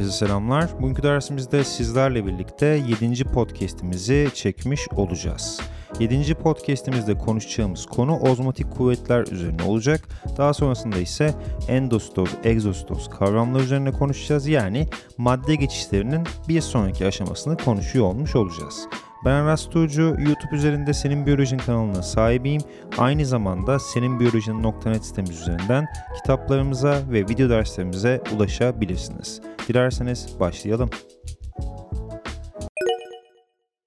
Herkese selamlar. Bugünkü dersimizde sizlerle birlikte 7. podcast'imizi çekmiş olacağız. 7. podcast'imizde konuşacağımız konu ozmotik kuvvetler üzerine olacak. Daha sonrasında ise endostoz, egzostoz kavramları üzerine konuşacağız. Yani madde geçişlerinin bir sonraki aşamasını konuşuyor olmuş olacağız. Ben Aras Tuğcu, YouTube üzerinde Senin Biyolojin kanalına sahibiyim. Aynı zamanda seninbiyolojin.net sitemiz üzerinden kitaplarımıza ve video derslerimize ulaşabilirsiniz. Dilerseniz başlayalım.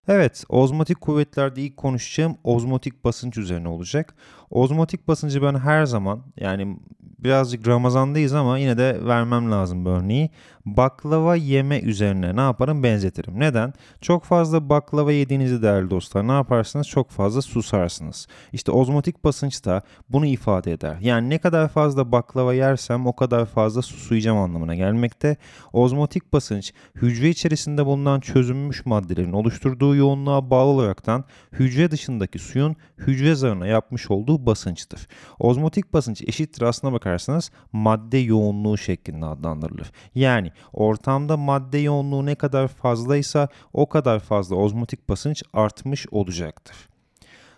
Evet, ozmotik kuvvetlerde ilk konuşacağım ozmotik basınç üzerine olacak. Ozmotik basıncı ben her zaman yani birazcık Ramazan'dayız ama yine de vermem lazım bu örneği. Baklava yeme üzerine ne yaparım benzetirim. Neden? Çok fazla baklava yediğinizde değerli dostlar ne yaparsınız? Çok fazla susarsınız. İşte ozmotik basınç da bunu ifade eder. Yani ne kadar fazla baklava yersem o kadar fazla susuyacağım anlamına gelmekte. Ozmotik basınç hücre içerisinde bulunan çözünmüş maddelerin oluşturduğu yoğunluğa bağlı olaraktan hücre dışındaki suyun hücre zarına yapmış olduğu basınçtır. Ozmotik basınç eşittir aslına bakarsanız madde yoğunluğu şeklinde adlandırılır. Yani ortamda madde yoğunluğu ne kadar fazlaysa o kadar fazla ozmotik basınç artmış olacaktır.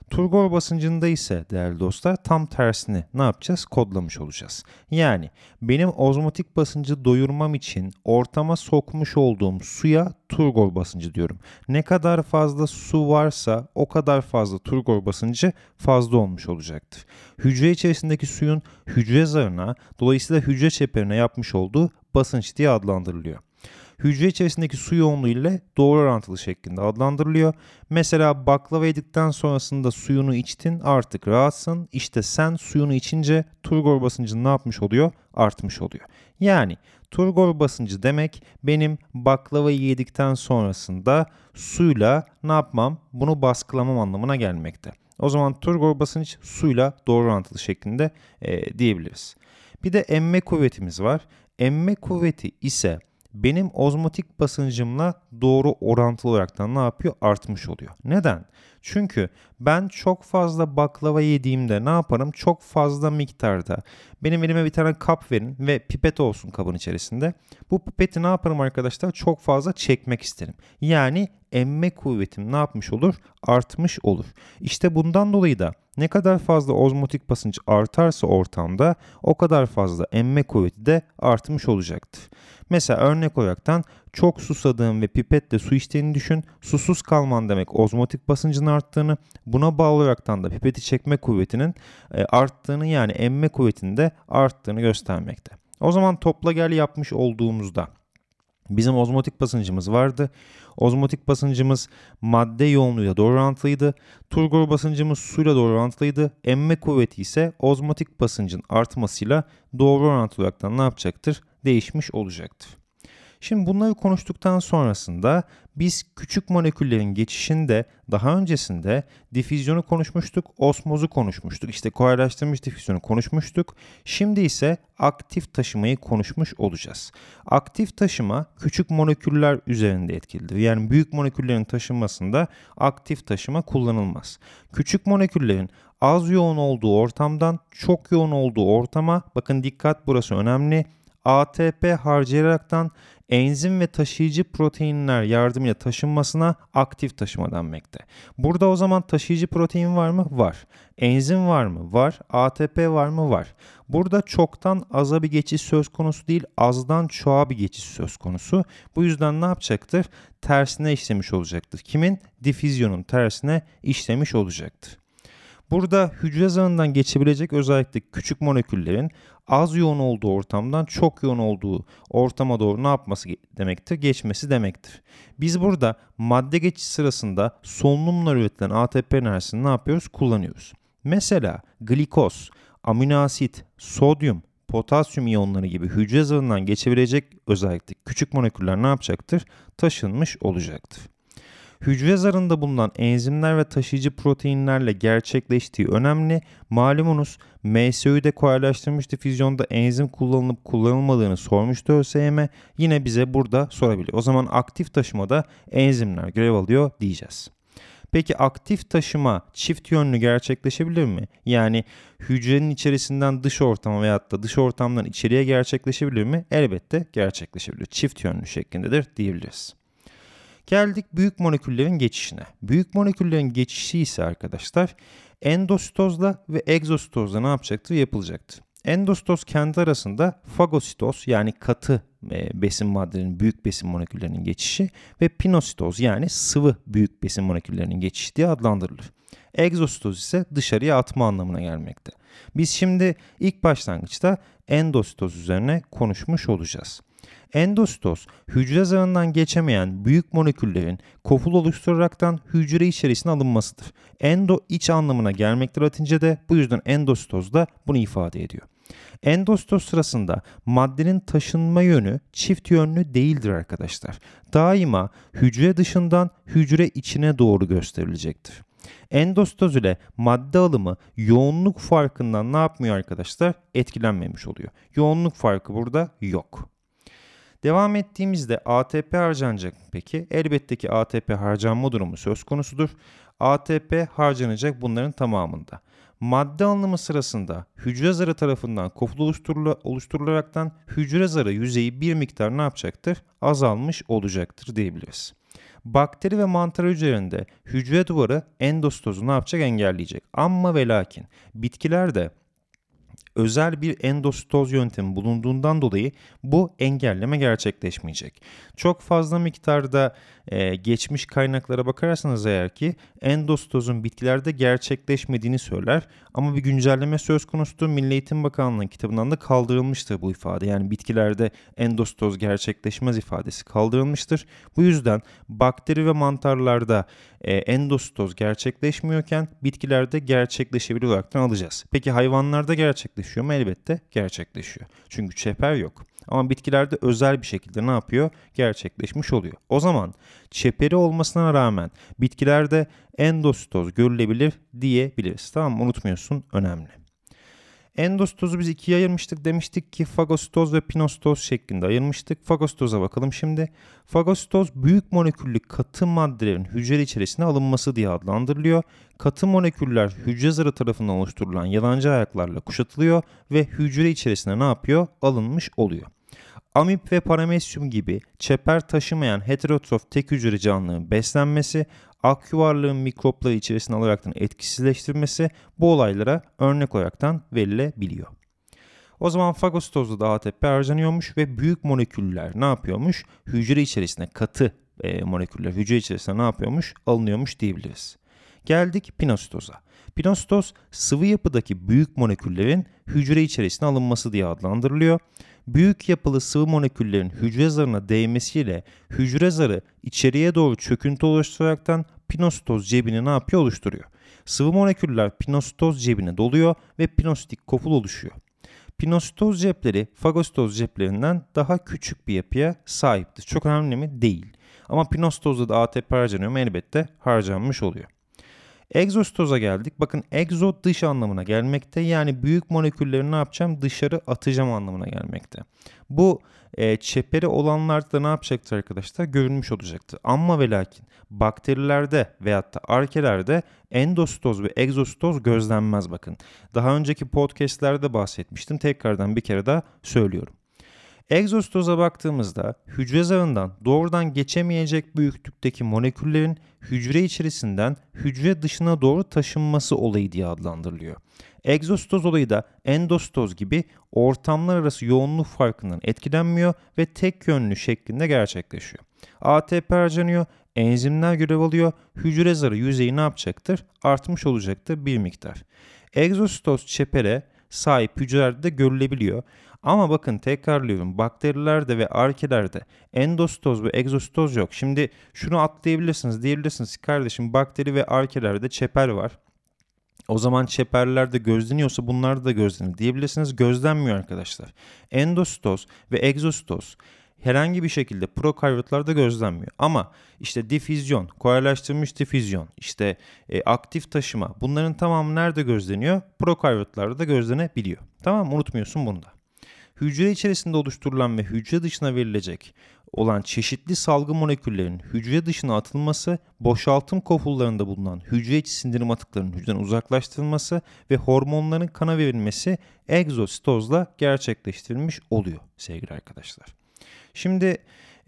Turgor basıncında ise değerli dostlar tam tersini ne yapacağız? Kodlamış olacağız. Yani benim ozmotik basıncı doyurmam için ortama sokmuş olduğum suya turgor basıncı diyorum. Ne kadar fazla su varsa o kadar fazla turgor basıncı fazla olmuş olacaktır. Hücre içerisindeki suyun hücre zarına dolayısıyla hücre çeperine yapmış olduğu basınç diye adlandırılıyor hücre içerisindeki su yoğunluğu ile doğru orantılı şeklinde adlandırılıyor. Mesela baklava yedikten sonrasında suyunu içtin artık rahatsın. İşte sen suyunu içince turgor basıncın ne yapmış oluyor? Artmış oluyor. Yani turgor basıncı demek benim baklavayı yedikten sonrasında suyla ne yapmam? Bunu baskılamam anlamına gelmekte. O zaman turgor basınç suyla doğru orantılı şeklinde e, diyebiliriz. Bir de emme kuvvetimiz var. Emme kuvveti ise benim ozmotik basıncımla doğru orantılı olarak da ne yapıyor? Artmış oluyor. Neden? Çünkü ben çok fazla baklava yediğimde ne yaparım? Çok fazla miktarda. Benim elime bir tane kap verin ve pipet olsun kabın içerisinde. Bu pipeti ne yaparım arkadaşlar? Çok fazla çekmek isterim. Yani emme kuvvetim ne yapmış olur? Artmış olur. İşte bundan dolayı da ne kadar fazla ozmotik basınç artarsa ortamda o kadar fazla emme kuvveti de artmış olacaktır. Mesela örnek olaraktan çok susadığın ve pipetle su içtiğini düşün. Susuz kalman demek ozmotik basıncın arttığını, buna bağlı olaraktan da pipeti çekme kuvvetinin e, arttığını yani emme kuvvetinin de arttığını göstermekte. O zaman topla gel yapmış olduğumuzda Bizim ozmotik basıncımız vardı. Ozmotik basıncımız madde yoğunluğuyla doğru orantılıydı. Turgor basıncımız suyla doğru orantılıydı. Emme kuvveti ise ozmotik basıncın artmasıyla doğru orantılı olarak ne yapacaktır? Değişmiş olacaktır. Şimdi bunları konuştuktan sonrasında biz küçük moleküllerin geçişinde daha öncesinde difüzyonu konuşmuştuk, osmozu konuşmuştuk. İşte kolaylaştırılmış difüzyonu konuşmuştuk. Şimdi ise aktif taşımayı konuşmuş olacağız. Aktif taşıma küçük moleküller üzerinde etkilidir. Yani büyük moleküllerin taşınmasında aktif taşıma kullanılmaz. Küçük moleküllerin az yoğun olduğu ortamdan çok yoğun olduğu ortama bakın dikkat burası önemli ATP harcayaraktan enzim ve taşıyıcı proteinler yardımıyla taşınmasına aktif taşıma denmekte. Burada o zaman taşıyıcı protein var mı? Var. Enzim var mı? Var. ATP var mı? Var. Burada çoktan aza bir geçiş söz konusu değil, azdan çoğa bir geçiş söz konusu. Bu yüzden ne yapacaktır? Tersine işlemiş olacaktır. Kimin? Difüzyonun tersine işlemiş olacaktır. Burada hücre zarından geçebilecek özellikle küçük moleküllerin az yoğun olduğu ortamdan çok yoğun olduğu ortama doğru ne yapması demektir? Geçmesi demektir. Biz burada madde geçiş sırasında solunumla üretilen ATP enerjisini ne yapıyoruz? Kullanıyoruz. Mesela glikoz, amino asit, sodyum, potasyum iyonları gibi hücre zarından geçebilecek özellikle küçük moleküller ne yapacaktır? Taşınmış olacaktır hücre zarında bulunan enzimler ve taşıyıcı proteinlerle gerçekleştiği önemli. Malumunuz MSÜ'de kolaylaştırılmış difüzyonda enzim kullanılıp kullanılmadığını sormuştu ÖSYM. Yine bize burada sorabiliyor. O zaman aktif taşımada enzimler görev alıyor diyeceğiz. Peki aktif taşıma çift yönlü gerçekleşebilir mi? Yani hücrenin içerisinden dış ortama veyahut da dış ortamdan içeriye gerçekleşebilir mi? Elbette gerçekleşebilir. Çift yönlü şeklindedir diyebiliriz. Geldik büyük moleküllerin geçişine. Büyük moleküllerin geçişi ise arkadaşlar endositozla ve egzositozla ne yapacaktır? Yapılacaktır. Endositoz kendi arasında fagositoz yani katı e, besin maddelerinin büyük besin moleküllerinin geçişi ve pinositoz yani sıvı büyük besin moleküllerinin geçişi diye adlandırılır. Egzositoz ise dışarıya atma anlamına gelmekte. Biz şimdi ilk başlangıçta endositoz üzerine konuşmuş olacağız. Endositoz, hücre zarından geçemeyen büyük moleküllerin koful oluşturaraktan hücre içerisine alınmasıdır. Endo iç anlamına gelmekte Latince'de bu yüzden endositoz da bunu ifade ediyor. Endositoz sırasında maddenin taşınma yönü çift yönlü değildir arkadaşlar. Daima hücre dışından hücre içine doğru gösterilecektir. Endositoz ile madde alımı yoğunluk farkından ne yapmıyor arkadaşlar? Etkilenmemiş oluyor. Yoğunluk farkı burada yok. Devam ettiğimizde ATP harcanacak peki? Elbette ki ATP harcanma durumu söz konusudur. ATP harcanacak bunların tamamında. Madde alınımı sırasında hücre zarı tarafından koful oluşturularaktan hücre zarı yüzeyi bir miktar ne yapacaktır? Azalmış olacaktır diyebiliriz. Bakteri ve mantar hücrelerinde hücre duvarı endositozu ne yapacak? Engelleyecek. Ama ve lakin bitkilerde özel bir endositoz yöntemi bulunduğundan dolayı bu engelleme gerçekleşmeyecek. Çok fazla miktarda e, geçmiş kaynaklara bakarsanız eğer ki endositozun bitkilerde gerçekleşmediğini söyler. Ama bir güncelleme söz konusudur. Milli Eğitim Bakanlığı kitabından da kaldırılmıştır bu ifade. Yani bitkilerde endositoz gerçekleşmez ifadesi kaldırılmıştır. Bu yüzden bakteri ve mantarlarda e, endositoz gerçekleşmiyorken bitkilerde gerçekleşebilir olarak alacağız. Peki hayvanlarda gerçekleşiyor mu? Elbette gerçekleşiyor. Çünkü çeper yok. Ama bitkilerde özel bir şekilde ne yapıyor? Gerçekleşmiş oluyor. O zaman çeperi olmasına rağmen bitkilerde endositoz görülebilir diyebiliriz. Tamam mı? Unutmuyorsun. Önemli. Endositozu biz ikiye ayırmıştık. Demiştik ki fagositoz ve pinositoz şeklinde ayırmıştık. Fagositoza bakalım şimdi. Fagositoz büyük moleküllü katı maddelerin hücre içerisine alınması diye adlandırılıyor. Katı moleküller hücre zarı tarafından oluşturulan yalancı ayaklarla kuşatılıyor ve hücre içerisine ne yapıyor? Alınmış oluyor. Amip ve paramesyum gibi çeper taşımayan heterotrof tek hücreli canlının beslenmesi, aküvarlığın mikropları içerisine alaraktan etkisizleştirmesi bu olaylara örnek olaraktan verilebiliyor. O zaman fagositozda da ATP harcanıyormuş ve büyük moleküller ne yapıyormuş? Hücre içerisine katı e, moleküller hücre içerisine ne yapıyormuş? Alınıyormuş diyebiliriz. Geldik pinositoza. Pinositoz sıvı yapıdaki büyük moleküllerin hücre içerisine alınması diye adlandırılıyor büyük yapılı sıvı moleküllerin hücre zarına değmesiyle hücre zarı içeriye doğru çöküntü oluşturaraktan pinositoz cebini ne yapıyor oluşturuyor. Sıvı moleküller pinositoz cebine doluyor ve pinositik kopul oluşuyor. Pinositoz cepleri fagositoz ceplerinden daha küçük bir yapıya sahiptir. Çok önemli mi? Değil. Ama pinositozda da ATP harcanıyor mu? Elbette harcanmış oluyor. Egzositoza geldik. Bakın egzo dış anlamına gelmekte. Yani büyük molekülleri ne yapacağım? Dışarı atacağım anlamına gelmekte. Bu e, çeperi olanlarda da ne yapacaktır arkadaşlar? Görünmüş olacaktır. Ama ve lakin bakterilerde veyahut da arkelerde endositoz ve egzositoz gözlenmez bakın. Daha önceki podcastlerde bahsetmiştim. Tekrardan bir kere daha söylüyorum. Egzositoza baktığımızda hücre zarından doğrudan geçemeyecek büyüklükteki moleküllerin hücre içerisinden hücre dışına doğru taşınması olayı diye adlandırılıyor. Egzositoz olayı da endositoz gibi ortamlar arası yoğunluk farkından etkilenmiyor ve tek yönlü şeklinde gerçekleşiyor. ATP harcanıyor, enzimler görev alıyor, hücre zarı yüzeyi ne yapacaktır? Artmış olacaktır bir miktar. Egzositoz çepere sahip hücrelerde de görülebiliyor. Ama bakın tekrarlıyorum bakterilerde ve arkelerde endositoz ve egzositoz yok. Şimdi şunu atlayabilirsiniz diyebilirsiniz kardeşim bakteri ve arkelerde çeper var. O zaman çeperlerde gözleniyorsa bunlarda da gözlenir diyebilirsiniz. Gözlenmiyor arkadaşlar. Endositoz ve egzositoz herhangi bir şekilde prokaryotlarda gözlenmiyor. Ama işte difüzyon, kolaylaştırılmış difüzyon, işte e, aktif taşıma bunların tamamı nerede gözleniyor? Prokaryotlarda da gözlenebiliyor. Tamam unutmuyorsun bunu da hücre içerisinde oluşturulan ve hücre dışına verilecek olan çeşitli salgı moleküllerinin hücre dışına atılması, boşaltım koşullarında bulunan hücre içi sindirim atıklarının hücreden uzaklaştırılması ve hormonların kana verilmesi egzositozla gerçekleştirilmiş oluyor sevgili arkadaşlar. Şimdi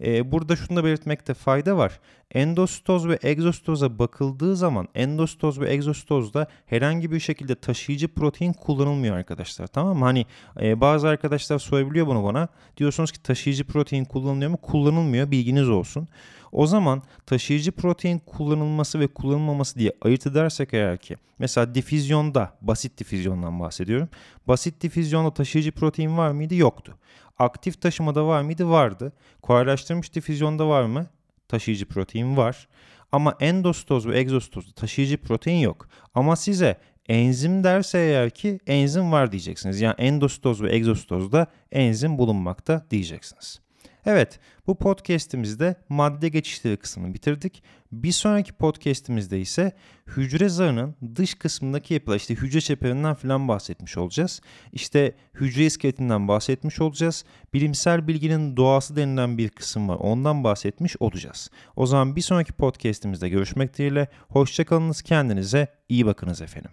e, burada şunu da belirtmekte fayda var. Endositoz ve egzositoza bakıldığı zaman endositoz ve egzositozda herhangi bir şekilde taşıyıcı protein kullanılmıyor arkadaşlar. Tamam mı? Hani e, bazı arkadaşlar sorabiliyor bunu bana. Diyorsunuz ki taşıyıcı protein kullanılıyor mu? Kullanılmıyor. Bilginiz olsun. O zaman taşıyıcı protein kullanılması ve kullanılmaması diye ayırt edersek eğer ki mesela difüzyonda basit difüzyondan bahsediyorum. Basit difüzyonda taşıyıcı protein var mıydı? Yoktu. Aktif taşımada var mıydı? Vardı. Kolaylaştırılmış difüzyonda var mı? Taşıyıcı protein var. Ama endositoz ve egzositozda taşıyıcı protein yok. Ama size enzim derse eğer ki enzim var diyeceksiniz. Yani endositoz ve egzositozda enzim bulunmakta diyeceksiniz. Evet, bu podcast'imizde madde geçişleri kısmını bitirdik. Bir sonraki podcast'imizde ise hücre zarının dış kısmındaki yapılar, işte hücre çeperinden falan bahsetmiş olacağız. İşte hücre iskeletinden bahsetmiş olacağız. Bilimsel bilginin doğası denilen bir kısım var. Ondan bahsetmiş olacağız. O zaman bir sonraki podcast'imizde görüşmek dileğiyle. Hoşçakalınız, kendinize iyi bakınız efendim.